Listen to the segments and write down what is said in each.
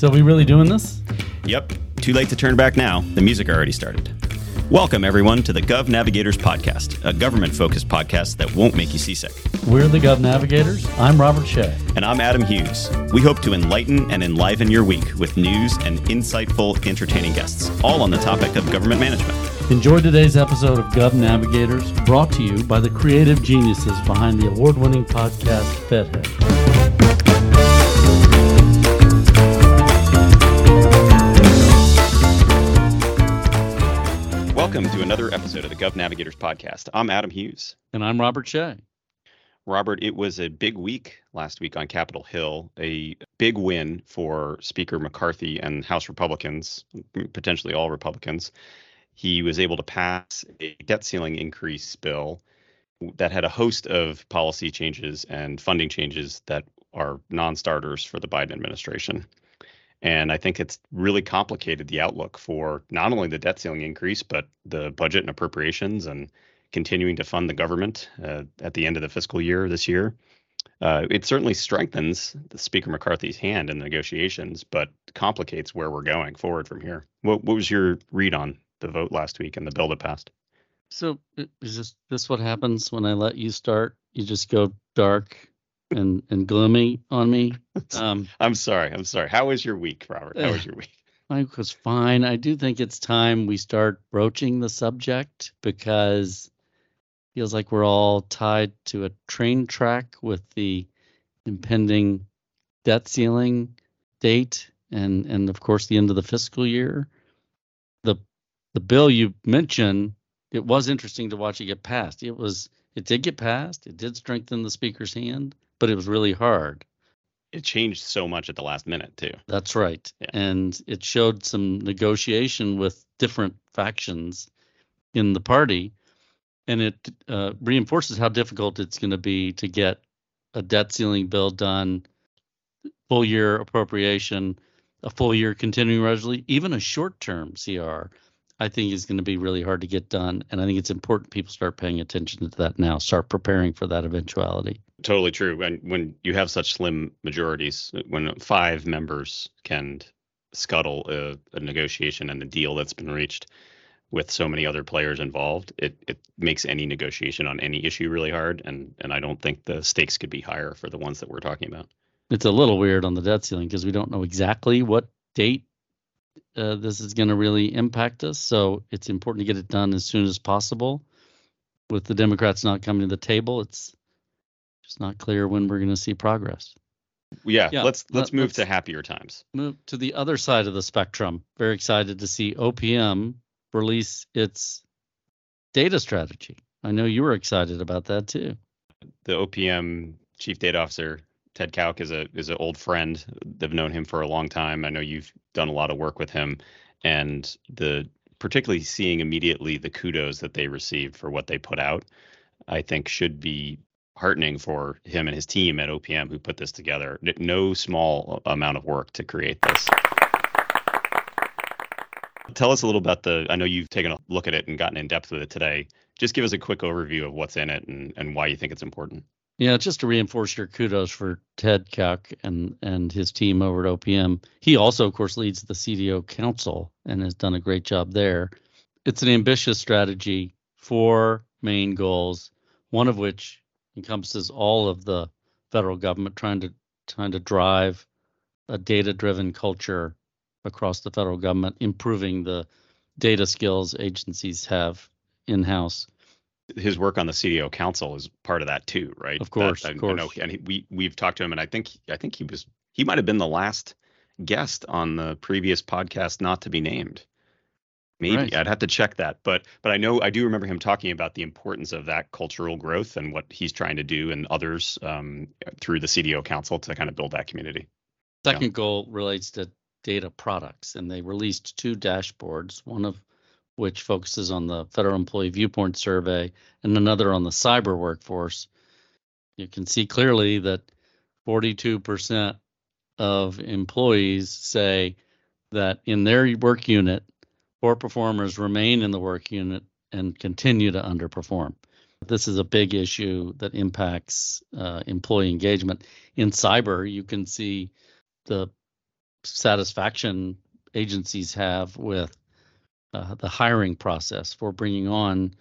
So we really doing this? Yep. Too late to turn back now. The music already started. Welcome, everyone, to the Gov Navigators Podcast, a government focused podcast that won't make you seasick. We're the Gov Navigators. I'm Robert Shea. And I'm Adam Hughes. We hope to enlighten and enliven your week with news and insightful, entertaining guests, all on the topic of government management. Enjoy today's episode of Gov Navigators, brought to you by the creative geniuses behind the award winning podcast FedHead. Welcome to another episode of the Gov Navigators Podcast. I'm Adam Hughes. And I'm Robert Shea. Robert, it was a big week last week on Capitol Hill, a big win for Speaker McCarthy and House Republicans, potentially all Republicans. He was able to pass a debt ceiling increase bill that had a host of policy changes and funding changes that are non starters for the Biden administration. And I think it's really complicated the outlook for not only the debt ceiling increase, but the budget and appropriations and continuing to fund the government uh, at the end of the fiscal year this year. Uh, it certainly strengthens the Speaker McCarthy's hand in the negotiations, but complicates where we're going forward from here. What, what was your read on the vote last week and the bill that passed? So is this this what happens when I let you start? You just go dark and and gloomy on me. Um, I'm sorry. I'm sorry. How was your week, Robert? How was your week? Week was fine. I do think it's time we start broaching the subject because it feels like we're all tied to a train track with the impending debt ceiling date and and of course the end of the fiscal year. The the bill you mentioned, it was interesting to watch it get passed. It was it did get passed. It did strengthen the speaker's hand but it was really hard. It changed so much at the last minute, too. That's right. Yeah. And it showed some negotiation with different factions in the party. And it uh, reinforces how difficult it's going to be to get a debt ceiling bill done, full year appropriation, a full year continuing resolution, even a short term CR. I think is going to be really hard to get done. And I think it's important people start paying attention to that now, start preparing for that eventuality. Totally true. And when you have such slim majorities, when five members can scuttle a, a negotiation and the deal that's been reached with so many other players involved, it, it makes any negotiation on any issue really hard. And and I don't think the stakes could be higher for the ones that we're talking about. It's a little weird on the debt ceiling because we don't know exactly what date uh, this is going to really impact us. So it's important to get it done as soon as possible. With the Democrats not coming to the table, it's just not clear when we're going to see progress. Yeah, yeah let's let's move let's to happier times. Move to the other side of the spectrum. Very excited to see OPM release its data strategy. I know you were excited about that too. The OPM chief data officer Ted Kaouk is a is an old friend. They've known him for a long time. I know you've done a lot of work with him, and the particularly seeing immediately the kudos that they received for what they put out, I think should be heartening for him and his team at OPM who put this together. No small uh, amount of work to create this. Tell us a little about the. I know you've taken a look at it and gotten in depth with it today. Just give us a quick overview of what's in it and, and why you think it's important. Yeah, just to reinforce your kudos for Ted Kaouk and and his team over at OPM. He also, of course, leads the CDO Council and has done a great job there. It's an ambitious strategy, four main goals, one of which encompasses all of the federal government trying to trying to drive a data-driven culture across the federal government, improving the data skills agencies have in-house his work on the CDO Council is part of that too, right? Of course, that, of course. Know, and he, we we've talked to him, and I think I think he was he might have been the last guest on the previous podcast not to be named. Maybe right. I'd have to check that, but but I know I do remember him talking about the importance of that cultural growth and what he's trying to do and others um, through the CDO Council to kind of build that community. Second yeah. goal relates to data products, and they released two dashboards. One of which focuses on the Federal Employee Viewpoint Survey, and another on the cyber workforce, you can see clearly that 42% of employees say that in their work unit, poor performers remain in the work unit and continue to underperform. This is a big issue that impacts uh, employee engagement. In cyber, you can see the satisfaction agencies have with uh, the hiring process for bringing on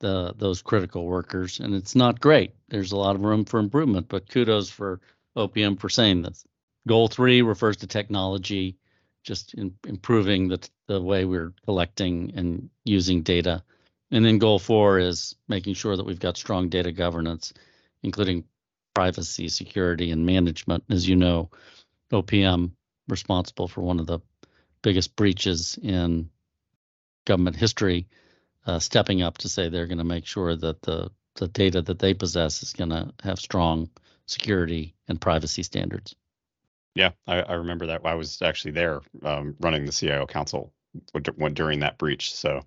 the those critical workers, and it's not great. There's a lot of room for improvement, but kudos for OPM for saying this. Goal three refers to technology, just in, improving the the way we're collecting and using data, and then goal four is making sure that we've got strong data governance, including privacy, security, and management. As you know, OPM responsible for one of the biggest breaches in government history, uh, stepping up to say they're going to make sure that the the data that they possess is going to have strong security and privacy standards. Yeah, I, I remember that. I was actually there um, running the CIO council during that breach, so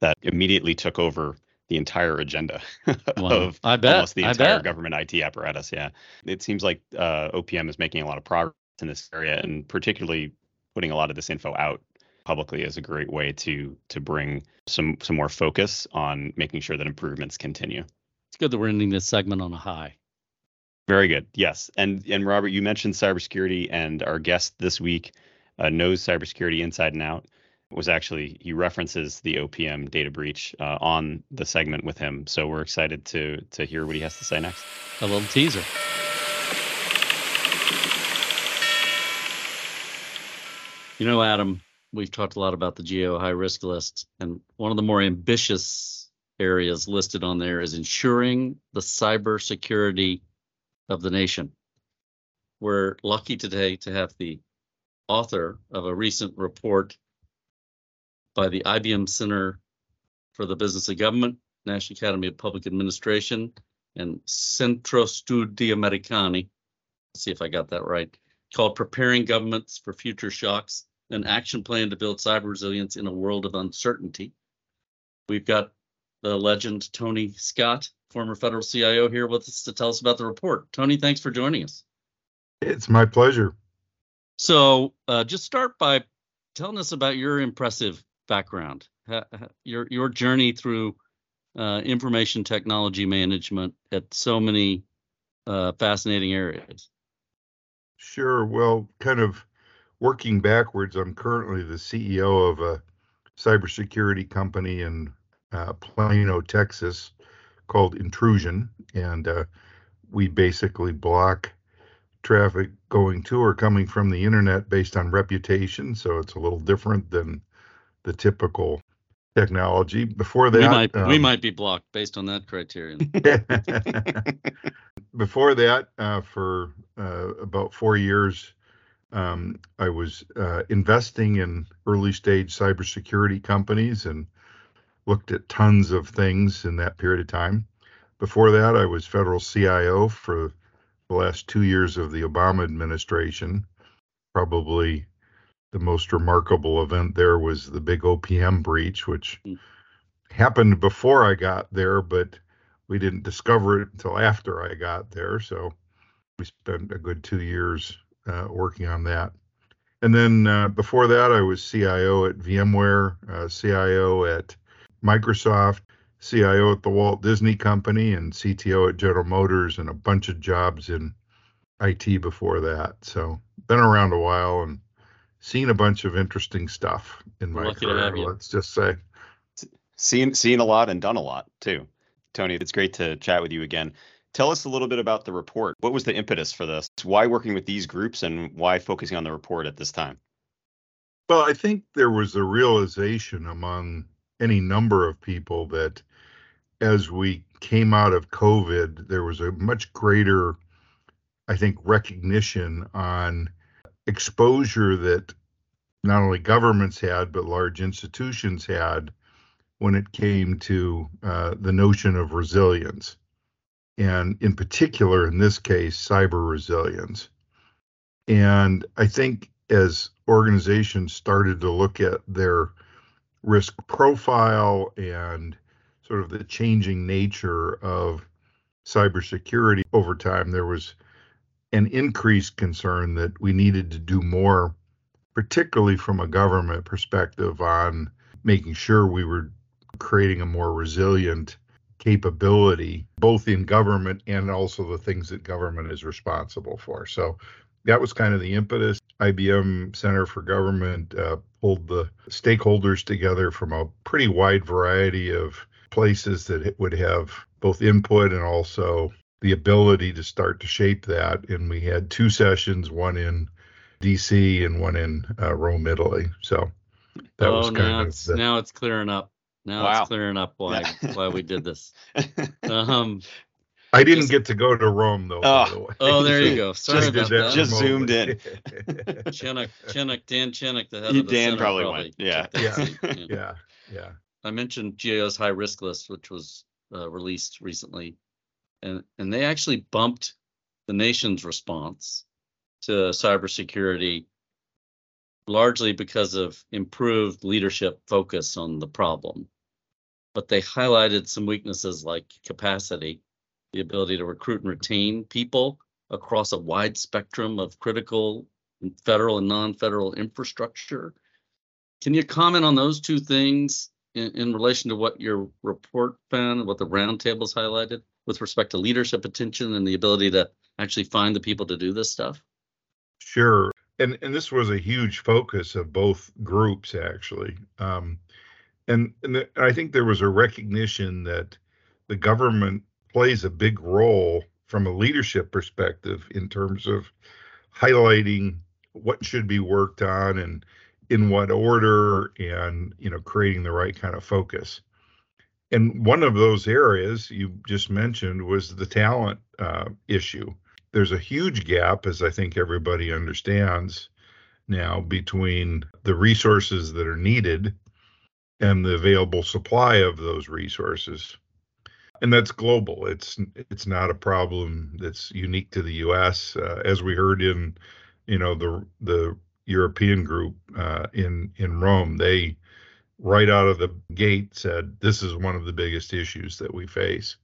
that immediately took over the entire agenda of I bet. almost the entire government IT apparatus. Yeah, it seems like uh, OPM is making a lot of progress in this area, and particularly putting a lot of this info out publicly is a great way to to bring some some more focus on making sure that improvements continue. It's good that we're ending this segment on a high. Very good. Yes, and and Robert, you mentioned cybersecurity, and our guest this week uh, knows cybersecurity inside and out. Was actually he references the OPM data breach uh, on the segment with him, so we're excited to to hear what he has to say next. A little teaser. You know, Adam, we've talked a lot about the GAO high risk list, and one of the more ambitious areas listed on there is ensuring the cybersecurity of the nation. We're lucky today to have the author of a recent report by the IBM Center for the Business of Government, National Academy of Public Administration, and Centro Studi Americani. See if I got that right. Called Preparing Governments for Future Shocks, an action plan to build cyber resilience in a world of uncertainty. We've got the legend Tony Scott, former federal CIO, here with us to tell us about the report. Tony, thanks for joining us. It's my pleasure. So, uh, just start by telling us about your impressive background, ha- ha- your your journey through uh, information technology management at so many uh, fascinating areas. Sure. Well, kind of working backwards, I'm currently the CEO of a cybersecurity company in Plano, Texas, called Intrusion, and uh, we basically block traffic going to or coming from the internet based on reputation. So it's a little different than the typical technology. Before that, we might we um, might be blocked based on that criterion. Before that, uh, for uh, about four years, um, I was uh, investing in early stage cybersecurity companies and looked at tons of things in that period of time. Before that, I was federal CIO for the last two years of the Obama administration. Probably the most remarkable event there was the big OPM breach, which Mm. happened before I got there, but we didn't discover it until after I got there. So we spent a good two years uh, working on that. And then uh, before that, I was CIO at VMware, uh, CIO at Microsoft, CIO at the Walt Disney Company, and CTO at General Motors, and a bunch of jobs in IT before that. So been around a while and seen a bunch of interesting stuff in my lucky career. Let's just say. seen seen a lot and done a lot too. Tony, it's great to chat with you again. Tell us a little bit about the report. What was the impetus for this? Why working with these groups and why focusing on the report at this time? Well, I think there was a realization among any number of people that as we came out of COVID, there was a much greater, I think, recognition on exposure that not only governments had, but large institutions had when it came to uh, the notion of resilience. And in particular, in this case, cyber resilience. And I think as organizations started to look at their risk profile and sort of the changing nature of cybersecurity over time, there was an increased concern that we needed to do more, particularly from a government perspective, on making sure we were creating a more resilient capability, both in government and also the things that government is responsible for. So that was kind of the impetus. IBM Center for Government uh, pulled the stakeholders together from a pretty wide variety of places that would have both input and also the ability to start to shape that. And we had two sessions, one in DC and one in uh, Rome, Italy. So that oh, was kind now of it's, the, now it's clearing up. Now wow. it's clearing up why yeah. why we did this. Um, I didn't just, get to go to Rome though. Oh, the oh there you go. Sorry just, about that. Just zoomed in. Chenok, Chenok, Dan Chenok, the head of the Dan center, probably, probably went. Yeah. Yeah. yeah. yeah. I mentioned GAO's high risk list, which was uh, released recently, and and they actually bumped the nation's response to cybersecurity largely because of improved leadership focus on the problem. But they highlighted some weaknesses like capacity the ability to recruit and retain people across a wide spectrum of critical federal and non-federal infrastructure. Can you comment on those two things in, in relation to what your report found, what the roundtables highlighted with respect to leadership attention and the ability to actually find the people to do this stuff? Sure. And and this was a huge focus of both groups actually. Um, and and the, I think there was a recognition that the government plays a big role from a leadership perspective in terms of highlighting what should be worked on and in what order and you know creating the right kind of focus. And one of those areas you just mentioned was the talent uh, issue. There's a huge gap as i think everybody understands now between the resources that are needed and the available supply of those resources and that's global. It's it's not a problem that's unique to the U.S. Uh, as we heard in, you know, the the European group uh, in in Rome, they right out of the gate said this is one of the biggest issues that we face.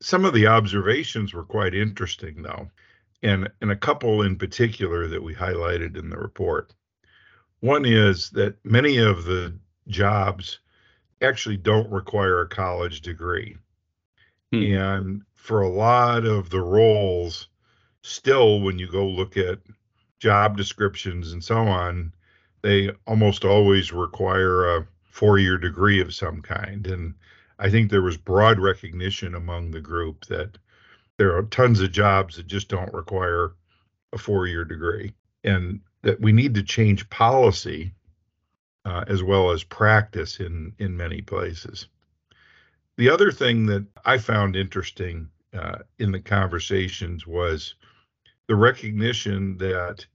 Some of the observations were quite interesting, though, and and a couple in particular that we highlighted in the report. One is that many of the jobs actually don't require a college degree. Hmm. And for a lot of the roles, still, when you go look at job descriptions and so on, they almost always require a four year degree of some kind. And I think there was broad recognition among the group that there are tons of jobs that just don't require a four year degree and that we need to change policy uh, as well as practice in in many places. The other thing that I found interesting uh, in the conversations was the recognition that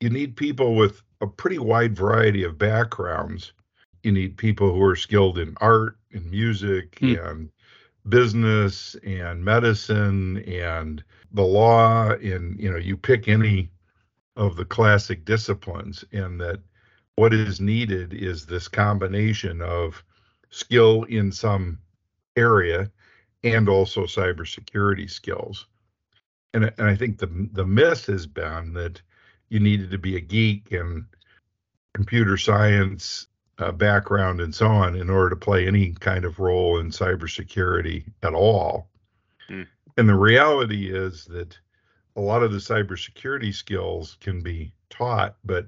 you need people with a pretty wide variety of backgrounds. You need people who are skilled in art and music mm. and business and medicine and the law and you know you pick any of the classic disciplines and that what is needed is this combination of skill in some area and also cybersecurity skills. And, and I think the the myth has been that you needed to be a geek and computer science uh, background and so on in order to play any kind of role in cybersecurity at all. Mm. And the reality is that a lot of the cybersecurity skills can be taught, but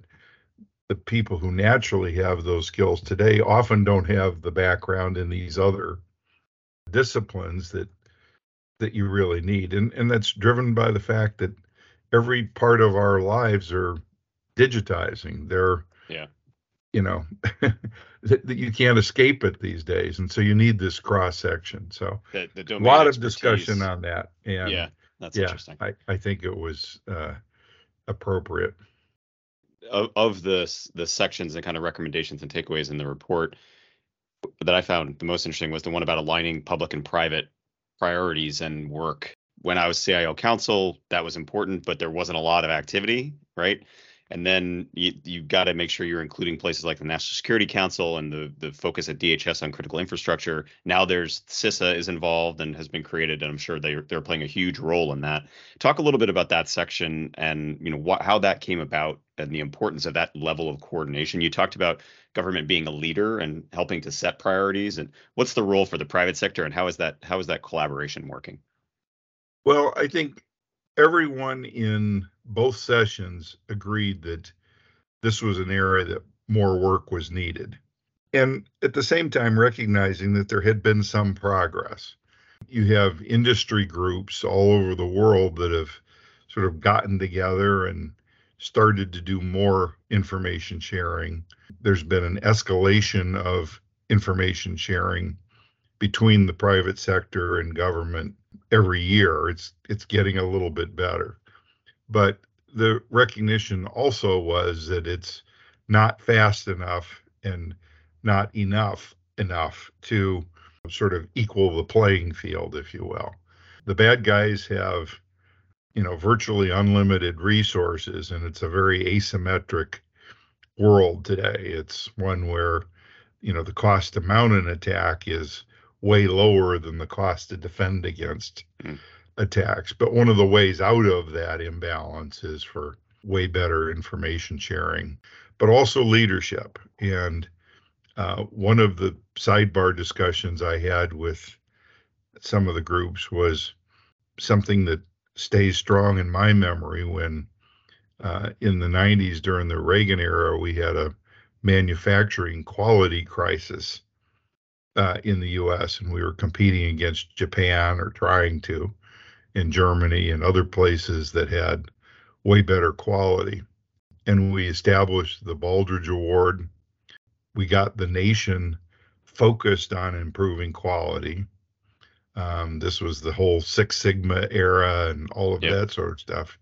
the people who naturally have those skills today often don't have the background in these other disciplines that that you really need. And and that's driven by the fact that every part of our lives are digitizing. They're yeah. you know that, that, you can't escape it these days. And so you need this cross section so the, the a lot of discussion on that. And yeah that's yeah, interesting. I, I think it was uh, appropriate of, of the the sections and kind of recommendations and takeaways in the report that I found the most interesting was the one about aligning public and private priorities and work. When I was CIO council, that was important, but there wasn't a lot of activity, right? And then you you got to make sure you're including places like the National Security Council and the the focus at DHS on critical infrastructure. Now there's CISA is involved and has been created, and I'm sure they they're playing a huge role in that. Talk a little bit about that section and you know what how that came about and the importance of that level of coordination. You talked about government being a leader and helping to set priorities, and what's the role for the private sector, and how is that how is that collaboration working? Well, I think everyone in both sessions agreed that this was an area that more work was needed. And at the same time, recognizing that there had been some progress. You have industry groups all over the world that have sort of gotten together and started to do more information sharing. There's been an escalation of information sharing between the private sector and government every year. It's it's getting a little bit better. But the recognition also was that it's not fast enough and not enough enough to sort of equal the playing field, if you will. The bad guys have, you know, virtually unlimited resources, and it's a very asymmetric world today. It's one where, you know, the cost to mount an attack is way lower than the cost to defend against mm. attacks. But one of the ways out of that imbalance is for way better information sharing, but also leadership. And uh, one of the sidebar discussions I had with some of the groups was something that stays strong in my memory when uh, in the 90s during the Reagan era, we had a manufacturing quality crisis uh, in the US and we were competing against Japan or trying to in Germany and other places that had way better quality. And we established the Baldrige Award we got the nation focused on improving quality. Um, this was the whole Six Sigma era and all of yep. that sort of stuff.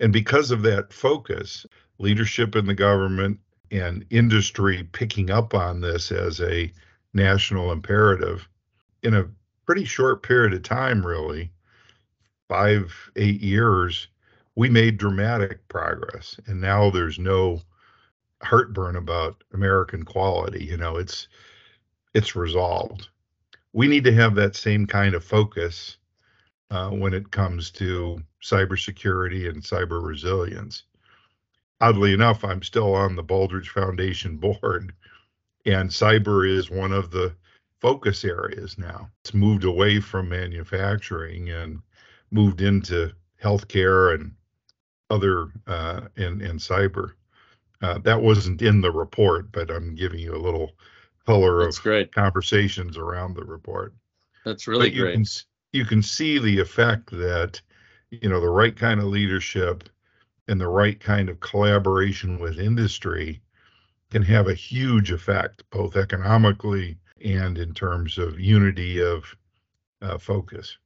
And because of that focus, leadership in the government and industry picking up on this as a national imperative in a pretty short period of time, really, five, eight years, we made dramatic progress. And now there's no heartburn about American quality. You know, it's it's resolved. We need to have that same kind of focus uh, when it comes to cybersecurity and cyber resilience. Oddly enough, I'm still on the Baldrige Foundation board, and cyber is one of the focus areas now. It's moved away from manufacturing and moved into healthcare and other uh, and and cyber. Uh, that wasn't in the report, but I'm giving you a little color That's of great. conversations around the report. That's really but you great. Can, you can see the effect that you know the right kind of leadership and the right kind of collaboration with industry can have a huge effect, both economically and in terms of unity of uh, focus.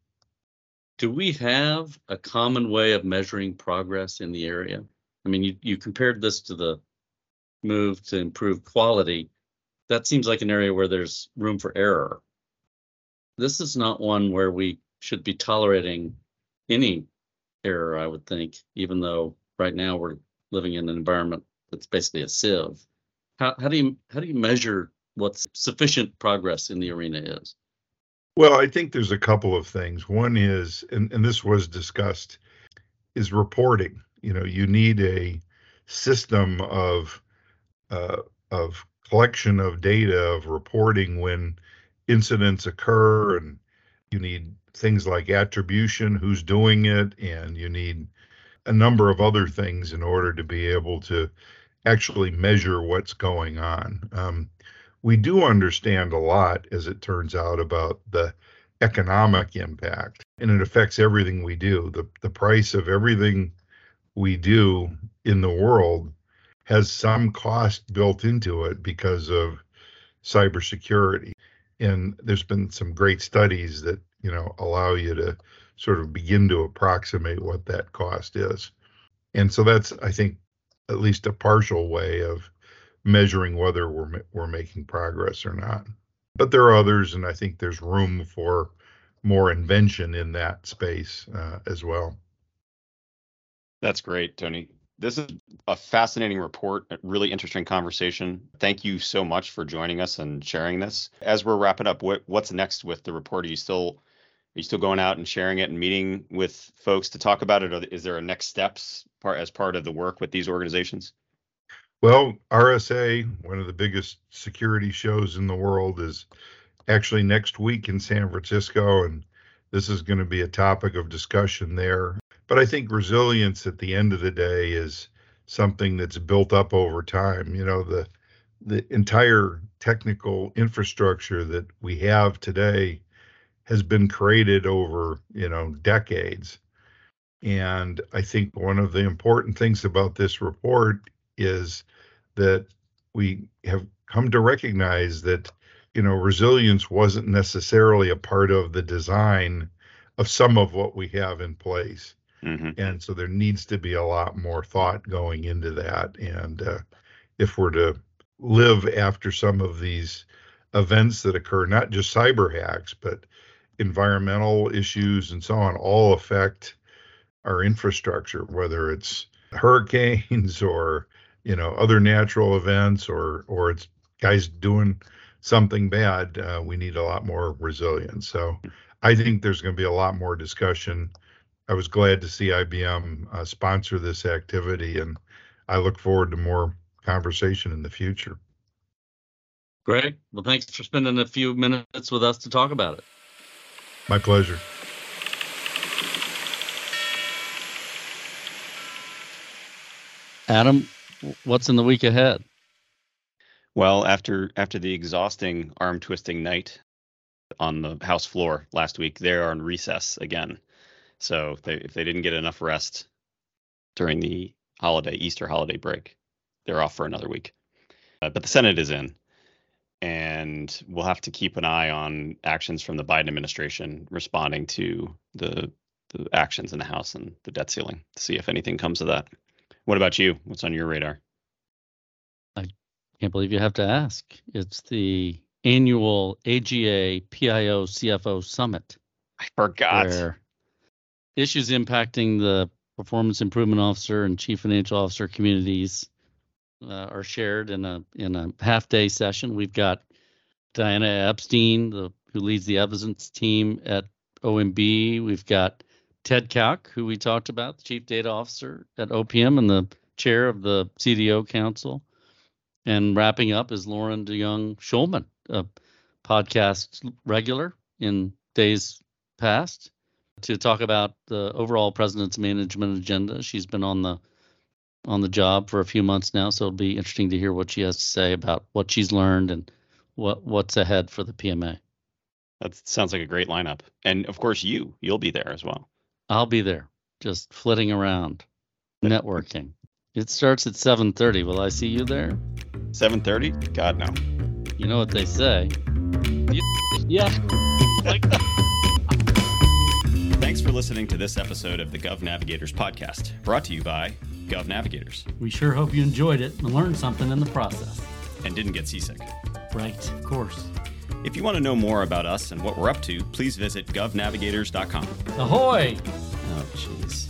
Do we have a common way of measuring progress in the area? I mean, you, you compared this to the move to improve quality, that seems like an area where there's room for error. This is not one where we should be tolerating any error, I would think, even though right now we're living in an environment that's basically a sieve. How, how do you how do you measure what sufficient progress in the arena is? Well, I think there's a couple of things. One is, and, and this was discussed, is reporting. You know, you need a system of uh, of collection of data of reporting when incidents occur and you need things like attribution who's doing it and you need a number of other things in order to be able to actually measure what's going on um, we do understand a lot as it turns out about the economic impact and it affects everything we do the, the price of everything we do in the world has some cost built into it because of cybersecurity. And there's been some great studies that, you know, allow you to sort of begin to approximate what that cost is. And so that's, I think, at least a partial way of measuring whether we're we're making progress or not. But there are others, and I think there's room for more invention in that space uh, as well. That's great, Tony. This is a fascinating report, a really interesting conversation. Thank you so much for joining us and sharing this. As we're wrapping up, what, what's next with the report? Are you still you still going out and sharing it and meeting with folks to talk about it? Or is there a next steps part as part of the work with these organizations? Well, RSA, one of the biggest security shows in the world, is actually next week in San Francisco, and this is going to be a topic of discussion there but I think resilience at the end of the day is something that's built up over time. You know, the the entire technical infrastructure that we have today has been created over, you know, decades. And I think one of the important things about this report is that we have come to recognize that, you know, resilience wasn't necessarily a part of the design of some of what we have in place. Mm-hmm. And so there needs to be a lot more thought going into that. And uh, if we're to live after some of these events that occur, not just cyber hacks, but environmental issues and so on, all affect our infrastructure, whether it's hurricanes or you know other natural events or or it's guys doing something bad. Uh, we need a lot more resilience. So I think there's going to be a lot more discussion. I was glad to see IBM uh, sponsor this activity, and I look forward to more conversation in the future. Great. Well, thanks for spending a few minutes with us to talk about it. My pleasure. Adam, what's in the week ahead? Well, after after the exhausting arm twisting night on the house floor last week, they are on recess again. So they, if they didn't get enough rest during the holiday Easter holiday break, they're off for another week. Uh, but the Senate is in, and we'll have to keep an eye on actions from the Biden administration responding to the the actions in the House and the debt ceiling to see if anything comes of that. What about you? What's on your radar? I can't believe you have to ask. It's the annual AGA PIO CFO Summit. I forgot. Issues impacting the performance improvement officer and chief financial officer communities uh, are shared in a in a half day session. We've got Diana Epstein, the, who leads the evidence team at OMB. We've got Ted Kaouk, who we talked about, the chief data officer at OPM and the chair of the CDO Council. And wrapping up is Loren DeJonge Schulman, a podcast regular in days past, to talk about the overall president's management agenda. She's been on the on the job for a few months now, so it'll be interesting to hear what she has to say about what she's learned and what what's ahead for the PMA. That sounds like a great lineup. And of course, you you'll be there as well. I'll be there, just flitting around, networking. It starts at 7:30. Will I see you there? 7:30? God no. You know what they say. Yeah. Thanks for listening to this episode of the Gov Navigators podcast, brought to you by Gov Navigators. We sure hope you enjoyed it and learned something in the process. And didn't get seasick. Right, of course. If you want to know more about us and what we're up to, please visit govnavigators.com. Ahoy! Oh, jeez.